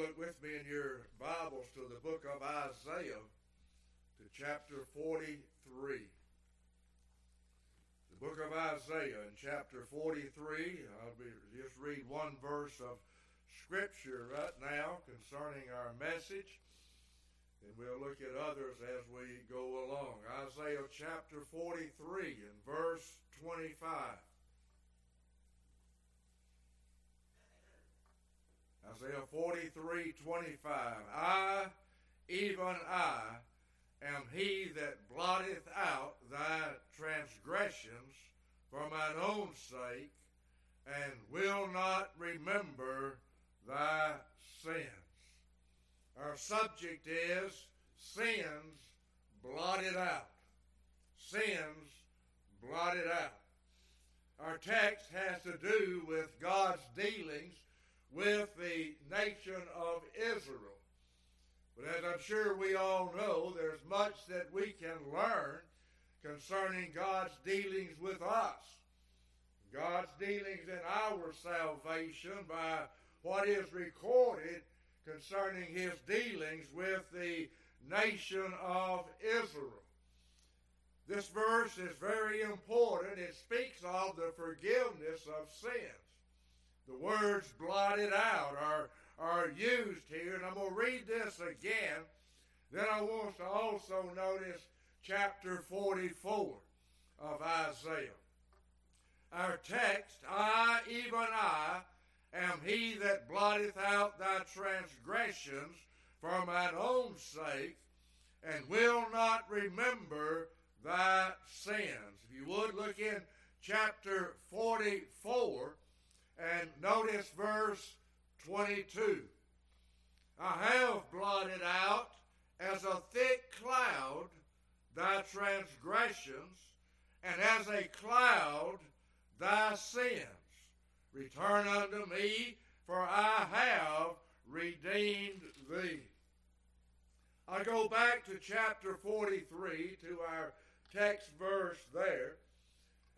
look with me in your Bibles to the book of Isaiah, to chapter 43. The book of Isaiah in chapter 43. I'll be, just read one verse of Scripture right now concerning our message, and we'll look at others as we go along. Isaiah chapter 43 and verse 25. Isaiah 43 25. I, even I, am he that blotteth out thy transgressions for mine own sake, and will not remember thy sins. Our subject is sins blotted out. Sins blotted out. Our text has to do with God's dealings with the nation of Israel. But as I'm sure we all know, there's much that we can learn concerning God's dealings with us. God's dealings in our salvation by what is recorded concerning his dealings with the nation of Israel. This verse is very important. It speaks of the forgiveness of sins. The words blotted out are, are used here, and I'm going to read this again. Then I want to also notice chapter 44 of Isaiah. Our text, I, even I, am he that blotteth out thy transgressions for mine own sake, and will not remember thy sins. If you would look in chapter 44 and notice verse 22. I have blotted out as a thick cloud thy transgressions, and as a cloud thy sins. Return unto me, for I have redeemed thee. I go back to chapter 43 to our text verse there.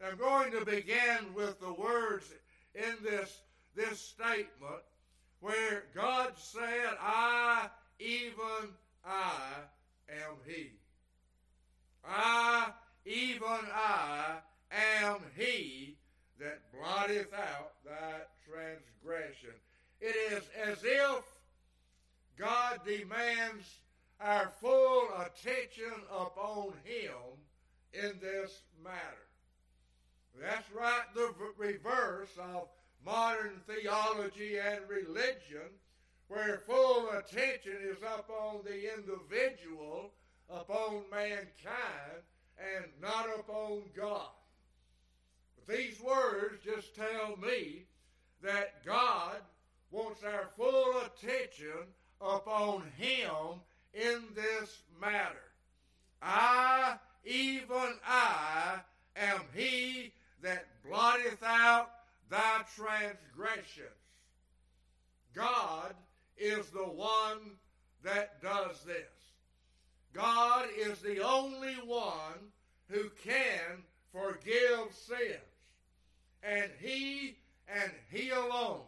I'm going to begin with the words in this, this statement where God said, I, even I, am He. I, even I, am He that blotteth out thy transgression. It is as if God demands our full attention upon Him in this matter. That's right, the reverse of modern theology and religion, where full attention is upon the individual, upon mankind, and not upon God. But these words just tell me that God wants our full attention upon Him in this matter. I, even I, am He that blotteth out thy transgressions. God is the one that does this. God is the only one who can forgive sins. And he and he alone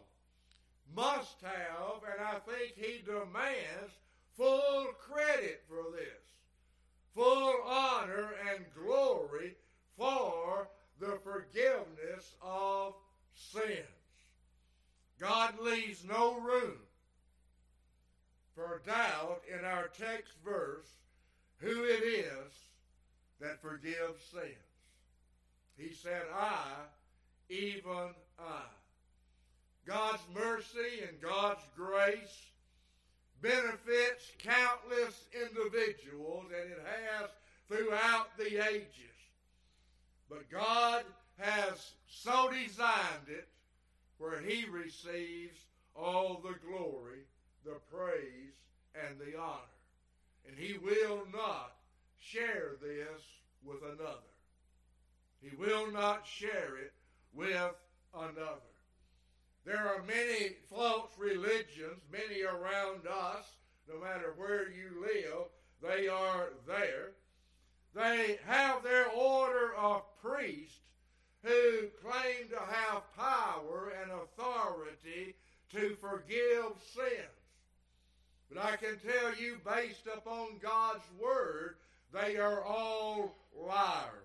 must have, and I think he demands, full credit for this, full honor and glory for the forgiveness of sins. God leaves no room for doubt in our text verse who it is that forgives sins. He said, I, even I. God's mercy and God's grace benefits countless individuals, and it has throughout the ages. But God has so designed it where he receives all the glory, the praise, and the honor. And he will not share this with another. He will not share it with another. There are many false religions, many around us, no matter where you live, they are there. They have their order of priests who claim to have power and authority to forgive sins. But I can tell you, based upon God's Word, they are all liars.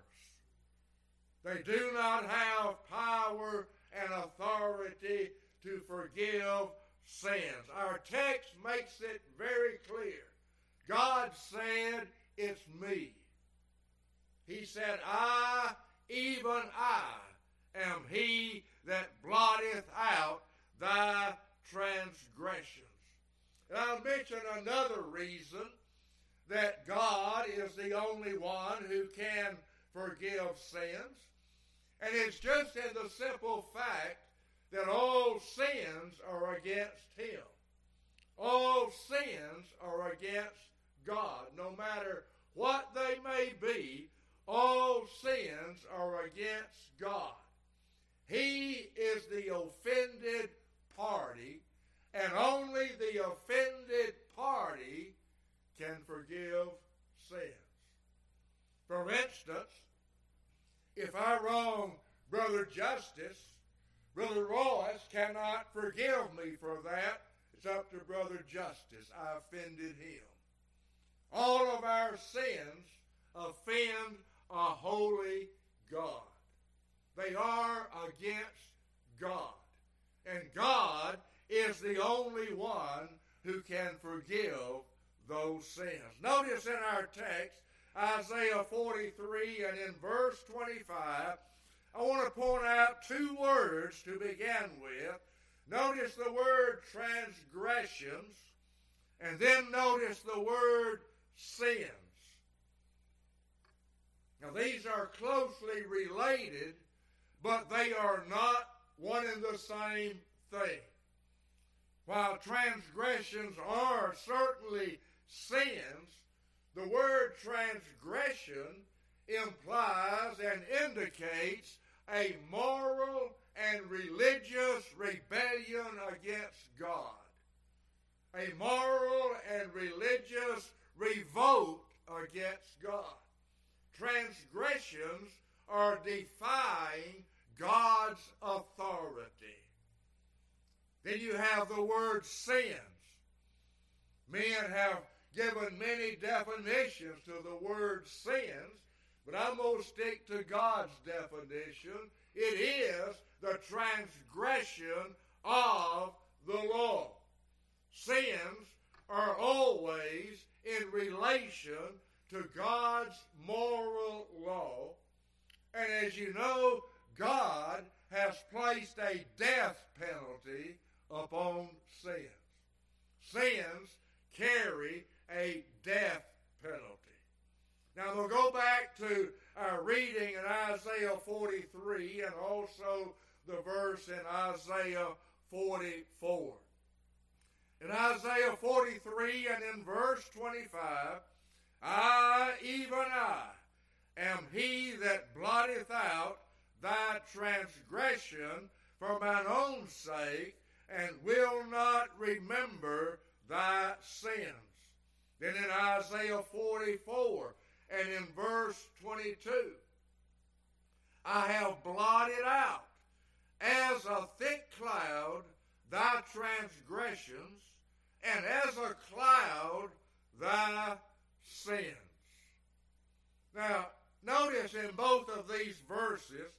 They do not have power and authority to forgive sins. Our text makes it very clear. God said, It's me. He said, I, even I, am he that blotteth out thy transgressions. And I'll mention another reason that God is the only one who can forgive sins. And it's just in the simple fact that all sins are against Him. All sins are against God. No matter what they may be, all sins are against God. He is the offended party, and only the offended party can forgive sins. For instance, if I wrong Brother Justice, Brother Royce cannot forgive me for that. It's up to Brother Justice. I offended him. All of our sins offend a holy God. They are against God. And God is the only one who can forgive those sins. Notice in our text, Isaiah 43 and in verse 25, I want to point out two words to begin with. Notice the word transgressions, and then notice the word sins. Now, these are closely related, but they are not one and the same thing. While transgressions are certainly sins, the word transgression implies and indicates a moral and religious rebellion against God. A moral and religious revolt against God. Transgressions are defying God's authority. Then you have the word sins. Men have given many definitions to the word sins, but I'm going to stick to God's definition. It is the transgression of the law. Sins are always in relation to God's moral law. And as you know, God has placed a death penalty upon sins. Sins carry a death penalty. Now we'll go back to our reading in Isaiah 43 and also the verse in Isaiah 44. In Isaiah 43 and in verse 25, I, even I, am he that blotteth out thy transgression for mine own sake, and will not remember thy sins. Then in Isaiah 44 and in verse 22, I have blotted out as a thick cloud thy transgressions, and as a cloud thy sins. Now, notice in both of these verses,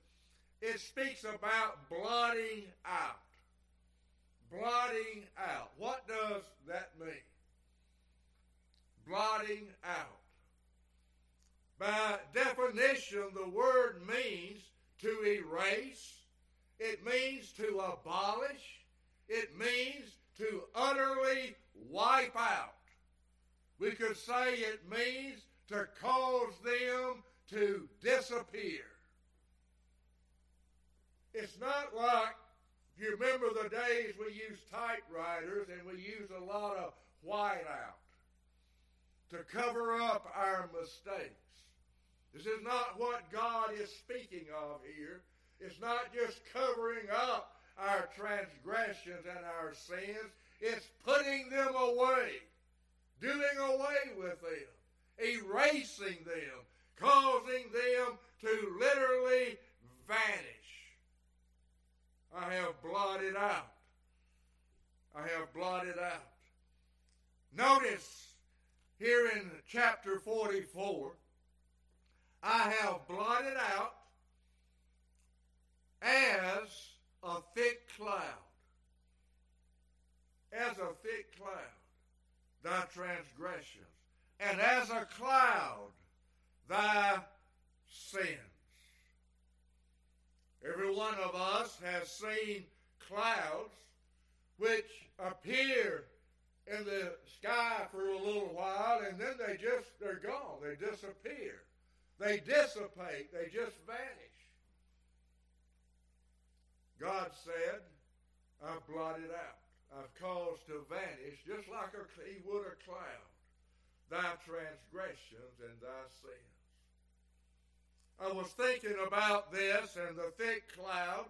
it speaks about blotting out. Blotting out. What does that mean? Blotting out. By definition, the word means to erase, it means to abolish, it means to utterly wipe out. We could say it means to cause them to disappear. It's not like, you remember the days we used typewriters and we used a lot of whiteout to cover up our mistakes. This is not what God is speaking of here. It's not just covering up our transgressions and our sins. It's putting them away, doing away with them, erasing them, causing them to literally vanish. I have blotted out. I have blotted out. Notice here in chapter 44, I have blotted out as a thick cloud. As a thick cloud, thy transgressions, and as a cloud, thy sins. Every one of us has seen clouds which appear in the sky for a little while and then they just, they're gone. They disappear. They dissipate. They just vanish. God said, I've blotted out. I've caused to vanish, just like a, he would a cloud, thy transgressions and thy sins. I was thinking about this and the thick cloud,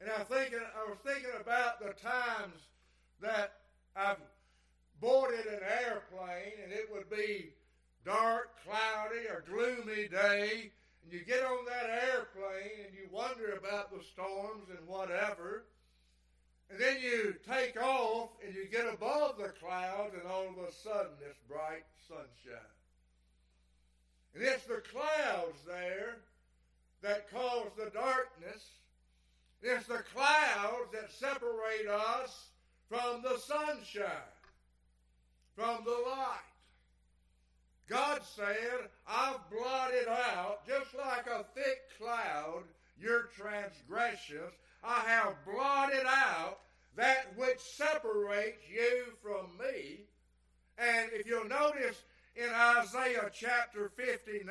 and I thinking I was thinking about the times that I've boarded an airplane and it would be dark, cloudy, or gloomy day, and you get on that airplane and you wonder about the storms and whatever. And then you take off and you get above the clouds, and all of a sudden it's bright sunshine. And it's the clouds there that cause the darkness. It's the clouds that separate us from the sunshine, from the light. God said, I've blotted out, just like a thick cloud, your transgressions. I have blotted out that which separates you from me. And if you'll notice in Isaiah chapter 59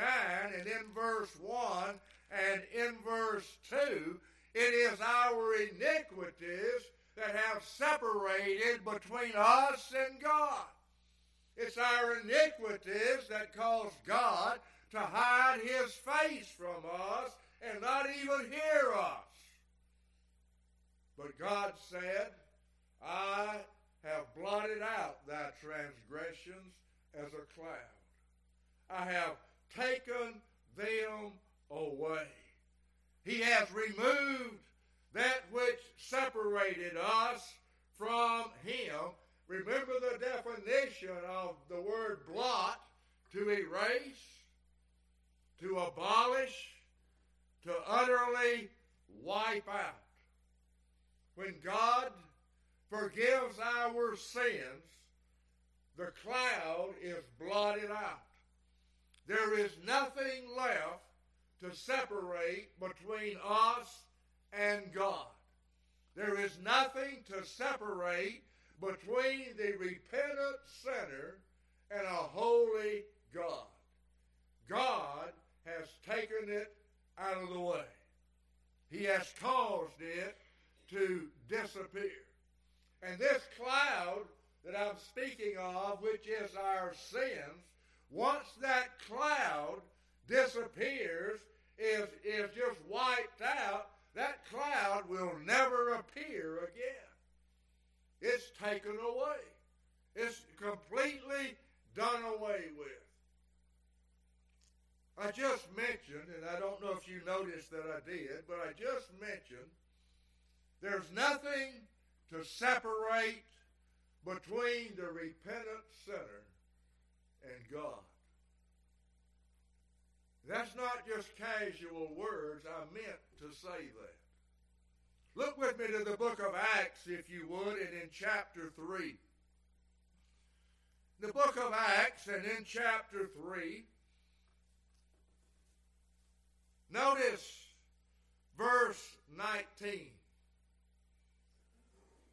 and in verse 1 and in verse 2, it is our iniquities that have separated between us and God. It's our iniquities that cause God to hide his face from us and not even hear us. But God said, I have blotted out thy transgressions as a cloud. I have taken them away. He has removed that which separated us from him Remember the definition of the word blot to erase, to abolish, to utterly wipe out. When God forgives our sins, the cloud is blotted out. There is nothing left to separate between us and God. There is nothing to separate between the repentant sinner and a holy God. God has taken it out of the way. He has caused it to disappear. And this cloud that I'm speaking of, which is our sins, once that cloud disappears, is, is just wiped out, that cloud will never appear again. It's taken away. It's completely done away with. I just mentioned, and I don't know if you noticed that I did, but I just mentioned there's nothing separate between the repentant sinner and God. That's not just casual words. I meant to say that. Look with me to the book of Acts, if you would, and in chapter 3. The book of Acts, and in chapter 3, notice verse 19.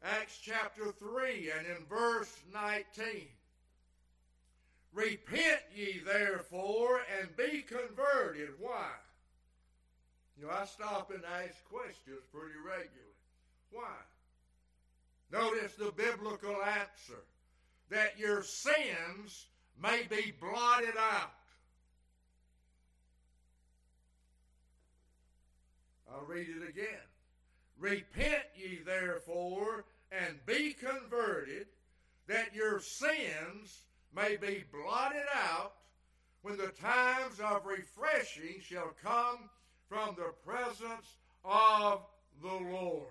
Acts chapter 3 and in verse 19. Repent ye therefore and be converted. Why? You know, I stop and ask questions pretty regularly. Why? Notice the biblical answer that your sins may be blotted out. I'll read it again. Repent ye therefore and be converted, that your sins may be blotted out when the times of refreshing shall come from the presence of the Lord.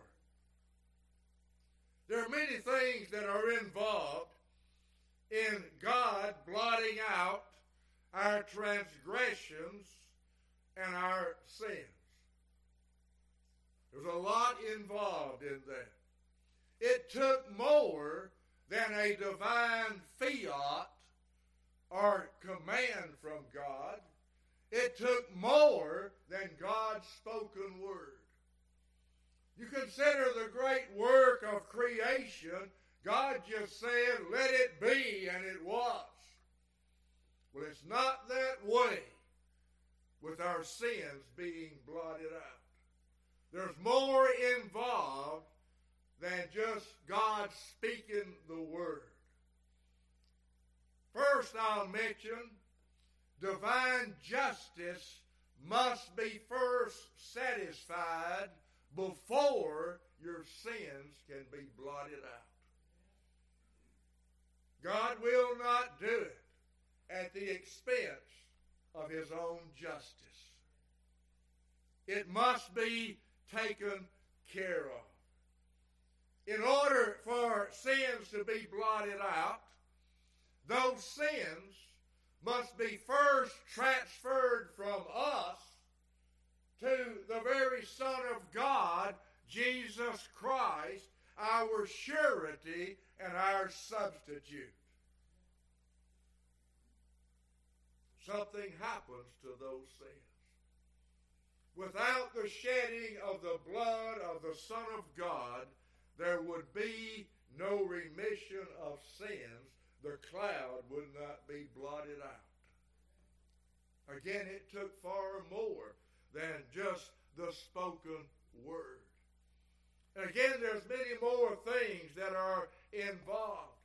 There are many things that are involved in God blotting out our transgressions and our sins. There's a lot involved in that. It took more than a divine fiat or command from God. It took more than God's spoken word. You consider the great work of creation. God just said, let it be, and it was. Well, it's not that way with our sins being blotted out. There's more involved than just God speaking the word. First, I'll mention divine justice must be first satisfied before your sins can be blotted out. God will not do it at the expense of his own justice. It must be taken care of. In order for sins to be blotted out, those sins must be first transferred from us to the very Son of God, Jesus Christ, our surety and our substitute. Something happens to those sins. Without the shedding of the blood of the Son of God, there would be no remission of sins. The cloud would not be blotted out. Again, it took far more than just the spoken word. And again, there's many more things that are involved.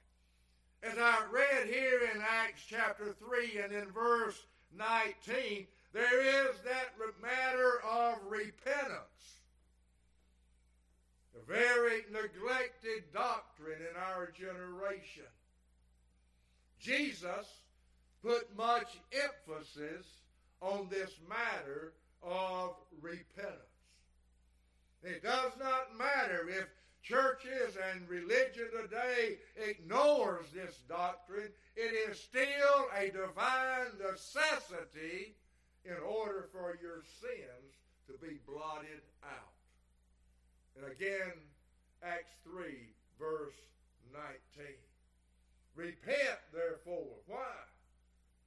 As I read here in Acts chapter 3 and in verse 19, there is that matter of repentance. A very neglected doctrine in our generation. Jesus put much emphasis on this matter of repentance. It does not matter if churches and religion today ignores this doctrine. It is still a divine necessity in order for your sins to be blotted out. And again, Acts 3, verse 19. Repent, therefore. Why?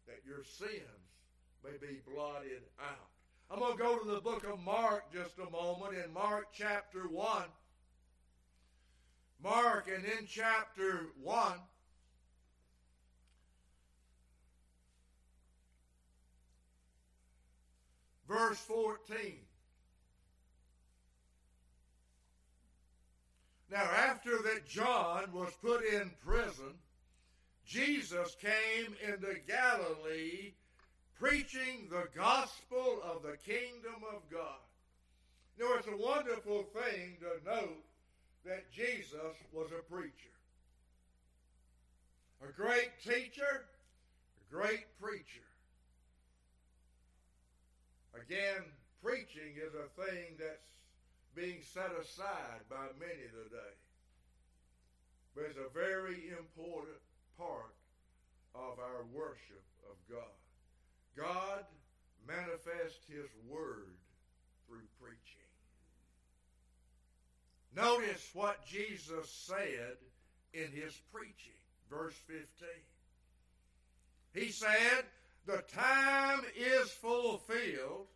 That your sins may be blotted out. I'm going to go to the book of Mark just a moment in Mark chapter 1. Mark and in chapter 1. Verse 14. Now, after that John was put in prison, Jesus came into Galilee preaching the gospel of the kingdom of God. Know, it's a wonderful thing to note that Jesus was a preacher. A great teacher, a great preacher. Again, preaching is a thing that's being set aside by many today. But it's a very important part of our worship of God. God manifests his word through preaching. Notice what Jesus said in his preaching, verse 15. He said, The time is fulfilled,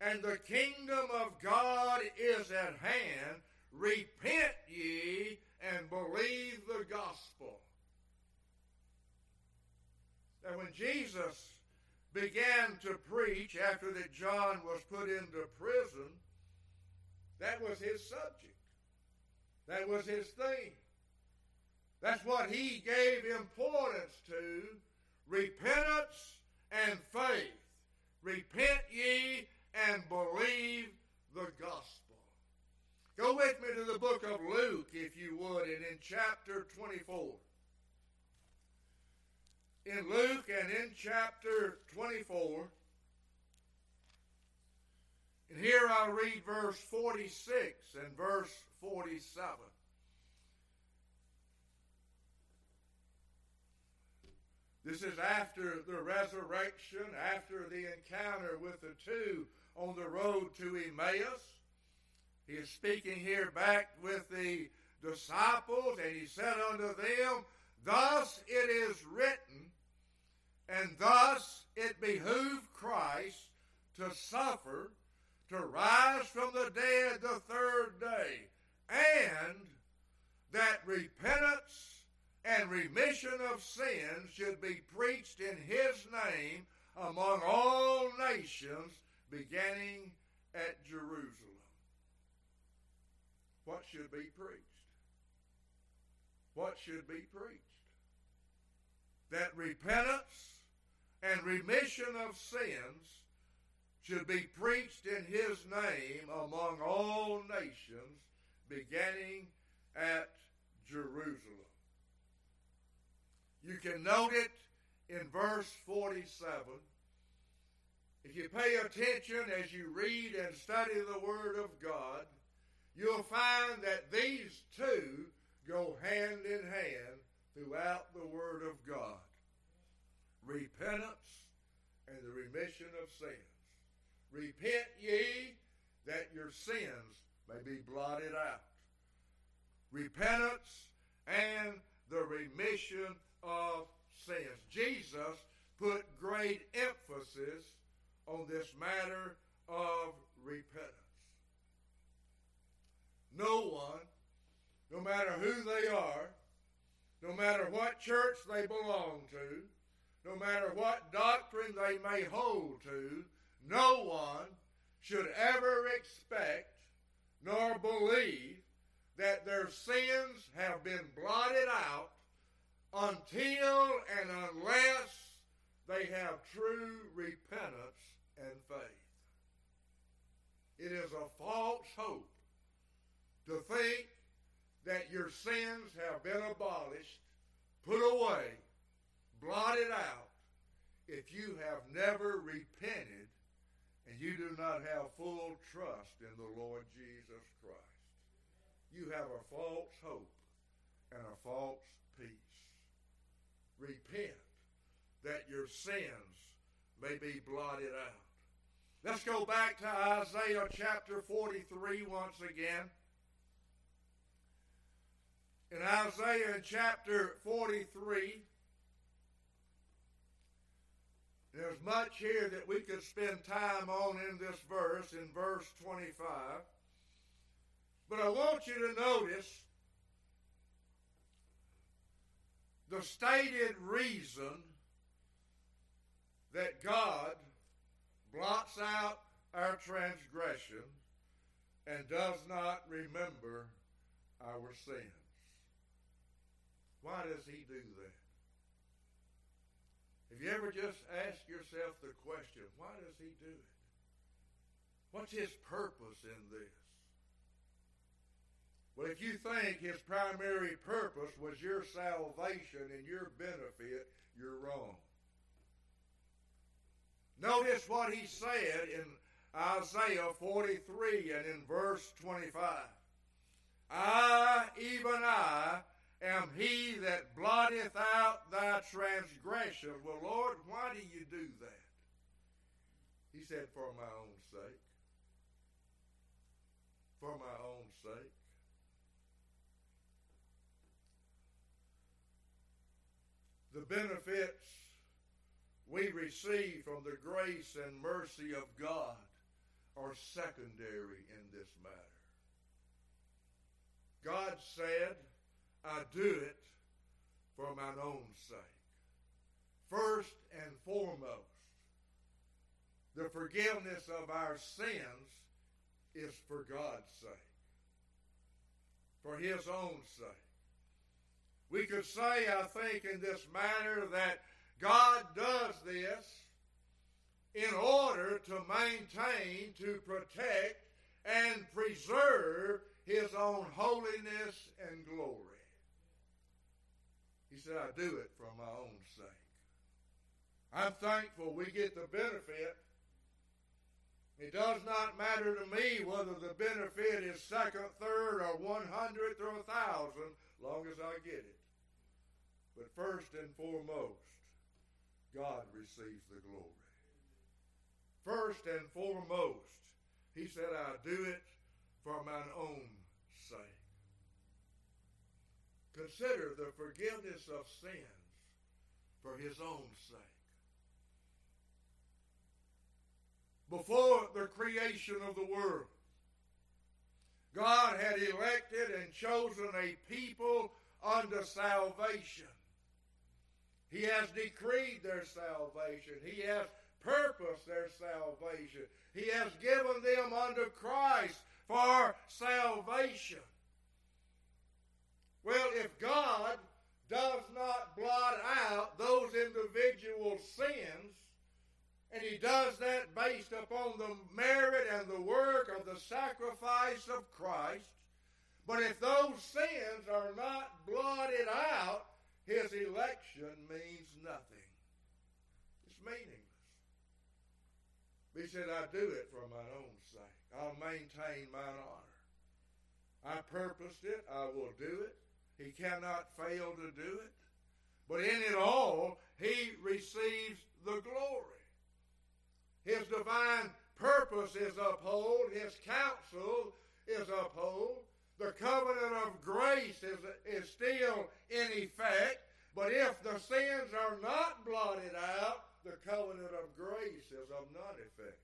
and the kingdom of God is at hand. Repent ye and believe the gospel. And when Jesus began to preach after that John was put into prison, that was his subject. That was his theme. That's what he gave importance to repentance and faith. Repent ye and believe the gospel. Go with me to the book of Luke, if you would, and in chapter 24 in Luke and in chapter 24. And here I'll read verse 46 and verse 47. This is after the resurrection, after the encounter with the two on the road to Emmaus. He is speaking here back with the disciples, and he said unto them, Thus it is written, and thus it behooved Christ to suffer, to rise from the dead the third day, and that repentance and remission of sins should be preached in his name among all nations, beginning at Jerusalem. What should be preached? What should be preached? That repentance and remission of sins should be preached in his name among all nations, beginning at Jerusalem. You can note it in verse 47. If you pay attention as you read and study the Word of God, you'll find that these two go hand in hand throughout the Word of God repentance and the remission of sins. Repent ye that your sins may be blotted out. Repentance and the remission of sins. Jesus put great emphasis on this matter of repentance. No one, no matter who they are, no matter what church they belong to, no matter what doctrine they may hold to, no one should ever expect nor believe that their sins have been blotted out until and unless they have true repentance and faith. It is a false hope to think that your sins have been abolished, put away, blotted out if you have never repented and you do not have full trust in the Lord Jesus Christ. You have a false hope and a false. Repent that your sins may be blotted out. Let's go back to Isaiah chapter 43 once again. In Isaiah chapter 43, There's much here that we could spend time on in this verse, in verse 25. But I want you to notice the stated reason that God blots out our transgression and does not remember our sins. Why does he do that? Have you ever just asked yourself the question, why does he do it? What's his purpose in this? Well, if you think his primary purpose was your salvation and your benefit, you're wrong. Notice what he said in Isaiah 43 and in verse 25. I, even I, am he that blotteth out thy transgression. Well, Lord, why do you do that? He said, For my own sake. For my own sake. The benefits we receive from the grace and mercy of God are secondary in this matter. God said, I do it for mine own sake. First and foremost, the forgiveness of our sins is for God's sake, for His own sake. We could say, I think, in this matter that God does this in order to maintain, to protect, and preserve His own holiness and glory. He said, I do it for my own sake. I'm thankful we get the benefit. It does not matter to me whether the benefit is second, third, or one hundredth, or a thousand, long as I get it. But first and foremost, God receives the glory. First and foremost, he said, I do it for mine own sake. Consider the forgiveness of sins for his own sake. Before the creation of the world, God had elected and chosen a people unto salvation. He has decreed their salvation. He has purposed their salvation. He has given them unto Christ for salvation. Well, if God does not blot out those individual sins, and he does that based upon the merit and the work of the sacrifice of Christ, but if those sins are not blotted out, his election means nothing. It's meaningless. He said, I do it for my own sake. I'll maintain mine honor. I purposed it. I will do it. He cannot fail to do it. But in it all, he receives the glory. His divine purpose is upheld. His counsel is upheld. The covenant of grace is, is still in effect. But if the sins are not blotted out, the covenant of grace is of none effect.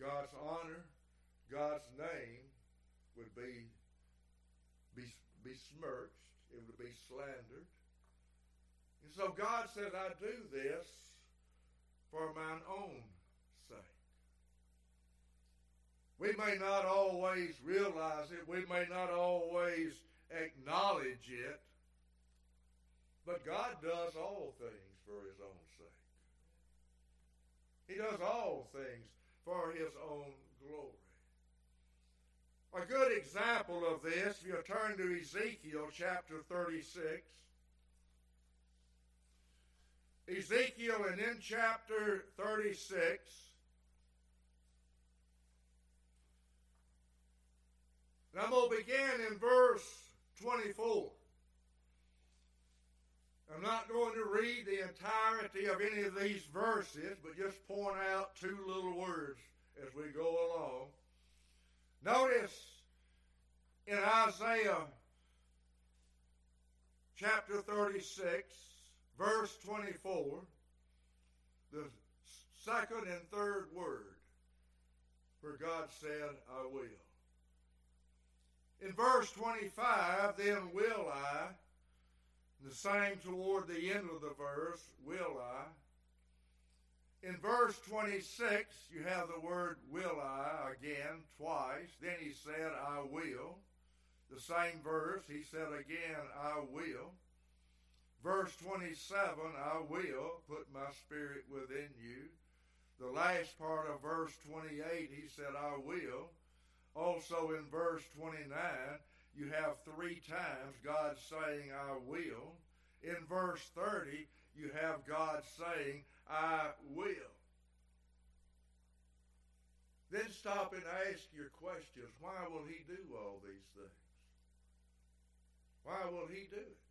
God's honor, God's name would be, be besmirched, it would be slandered. And so God says, I do this for mine own sake. We may not always realize it, we may not always acknowledge it, but God does all things for his own sake. He does all things for his own glory. A good example of this, if you turn to Ezekiel chapter 36. Ezekiel, and in chapter 36, and I'm going to begin in verse 24. I'm not going to read the entirety of any of these verses, but just point out two little words as we go along. Notice in Isaiah chapter 36, verse 24, the second and third word, for God said, I will. In verse 25, then will I the same toward the end of the verse, will I. In verse 26, you have the word will I again twice. Then he said, I will. The same verse, he said again, I will. Verse 27, I will put my spirit within you. The last part of verse 28, he said, I will. Also in verse 29, you have three times God saying, I will. In verse 30, you have God saying, I will. Then stop and ask your questions. Why will he do all these things? Why will he do it?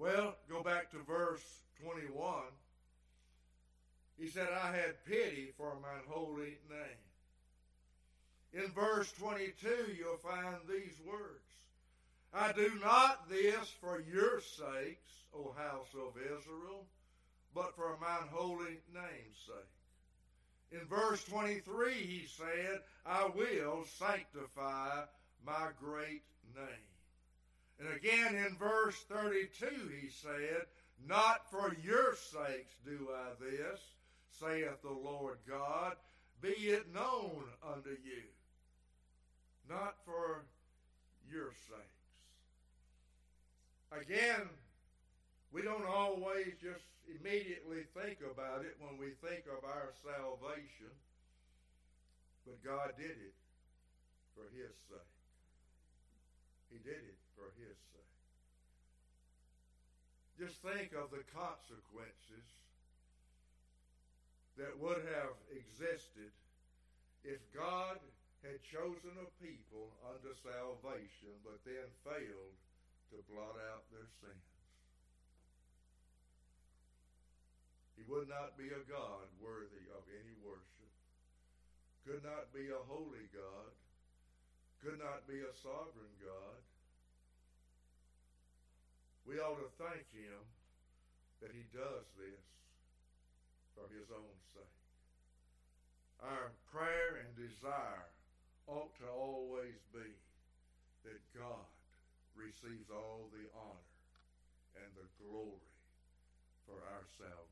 Well, go back to verse 21. He said, I had pity for mine holy name. In verse 22, you'll find these words I do not this for your sakes, O house of Israel, but for mine holy name's sake. In verse 23, he said, I will sanctify my great name. And again in verse 32, he said, Not for your sakes do I this, saith the Lord God, be it known unto you not for your sakes. Again, we don't always just immediately think about it when we think of our salvation, but God did it for His sake. He did it for His sake. Just think of the consequences that would have existed if God had chosen a people unto salvation, but then failed to blot out their sins. He would not be a God worthy of any worship, could not be a holy God, could not be a sovereign God. We ought to thank Him that He does this for His own sake. Our prayer and desire ought to always be that God receives all the honor and the glory for our salvation.